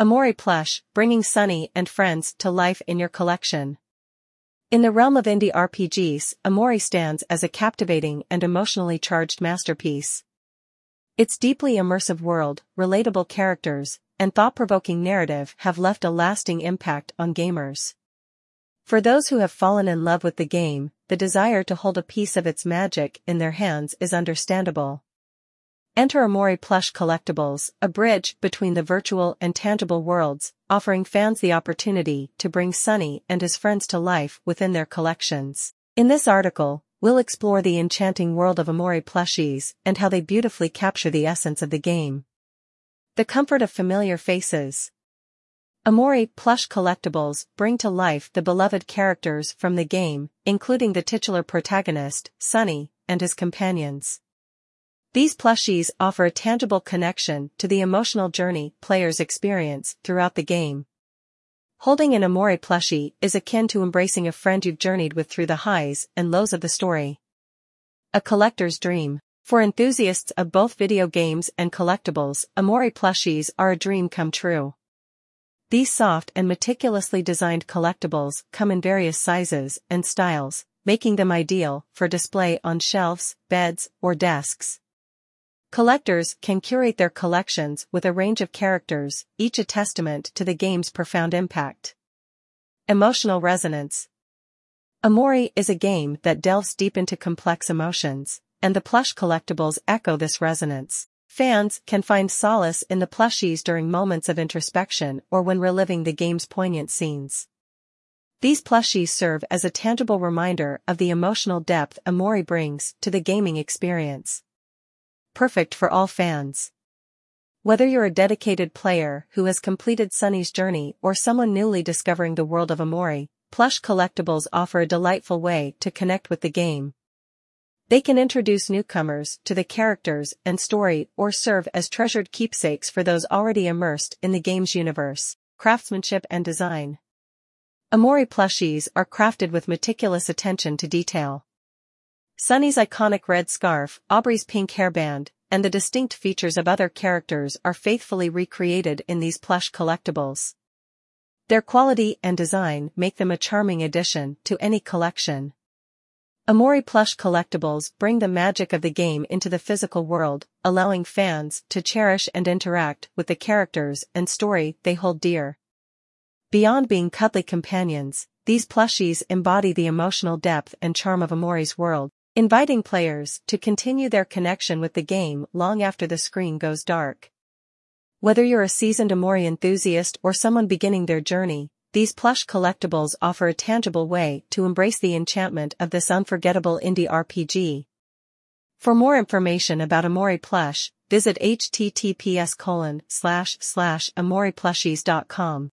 Omori Plush, bringing Sunny and friends to life in your collection. In the realm of indie RPGs, Omori stands as a captivating and emotionally charged masterpiece. Its deeply immersive world, relatable characters, and thought-provoking narrative have left a lasting impact on gamers. For those who have fallen in love with the game, the desire to hold a piece of its magic in their hands is understandable. Enter Omori Plush Collectibles, a bridge between the virtual and tangible worlds, offering fans the opportunity to bring Sunny and his friends to life within their collections. In this article, we'll explore the enchanting world of Omori plushies and how they beautifully capture the essence of the game. The comfort of familiar faces. Omori plush collectibles bring to life the beloved characters from the game, including the titular protagonist, Sunny, and his companions. These plushies offer a tangible connection to the emotional journey players experience throughout the game. Holding an Omori plushie is akin to embracing a friend you've journeyed with through the highs and lows of the story. A collector's dream. For enthusiasts of both video games and collectibles, Omori plushies are a dream come true. These soft and meticulously designed collectibles come in various sizes and styles, making them ideal for display on shelves, beds, or desks. Collectors can curate their collections with a range of characters, each a testament to the game's profound impact. Emotional resonance. Omori is a game that delves deep into complex emotions, and the plush collectibles echo this resonance. Fans can find solace in the plushies during moments of introspection or when reliving the game's poignant scenes. These plushies serve as a tangible reminder of the emotional depth Omori brings to the gaming experience perfect for all fans. Whether you're a dedicated player who has completed Sunny's journey or someone newly discovering the world of Omori, plush collectibles offer a delightful way to connect with the game. They can introduce newcomers to the characters and story or serve as treasured keepsakes for those already immersed in the game's universe, craftsmanship and design. Omori plushies are crafted with meticulous attention to detail. Sunny's iconic red scarf, Aubrey's pink hairband, and the distinct features of other characters are faithfully recreated in these plush collectibles. Their quality and design make them a charming addition to any collection. Omori plush collectibles bring the magic of the game into the physical world, allowing fans to cherish and interact with the characters and story they hold dear. Beyond being cuddly companions, these plushies embody the emotional depth and charm of Omori's world, inviting players to continue their connection with the game long after the screen goes dark. Whether you're a seasoned Omori enthusiast or someone beginning their journey, these plush collectibles offer a tangible way to embrace the enchantment of this unforgettable indie RPG. For more information about Omori Plush, visit https colon slash slash omoriplushies.com.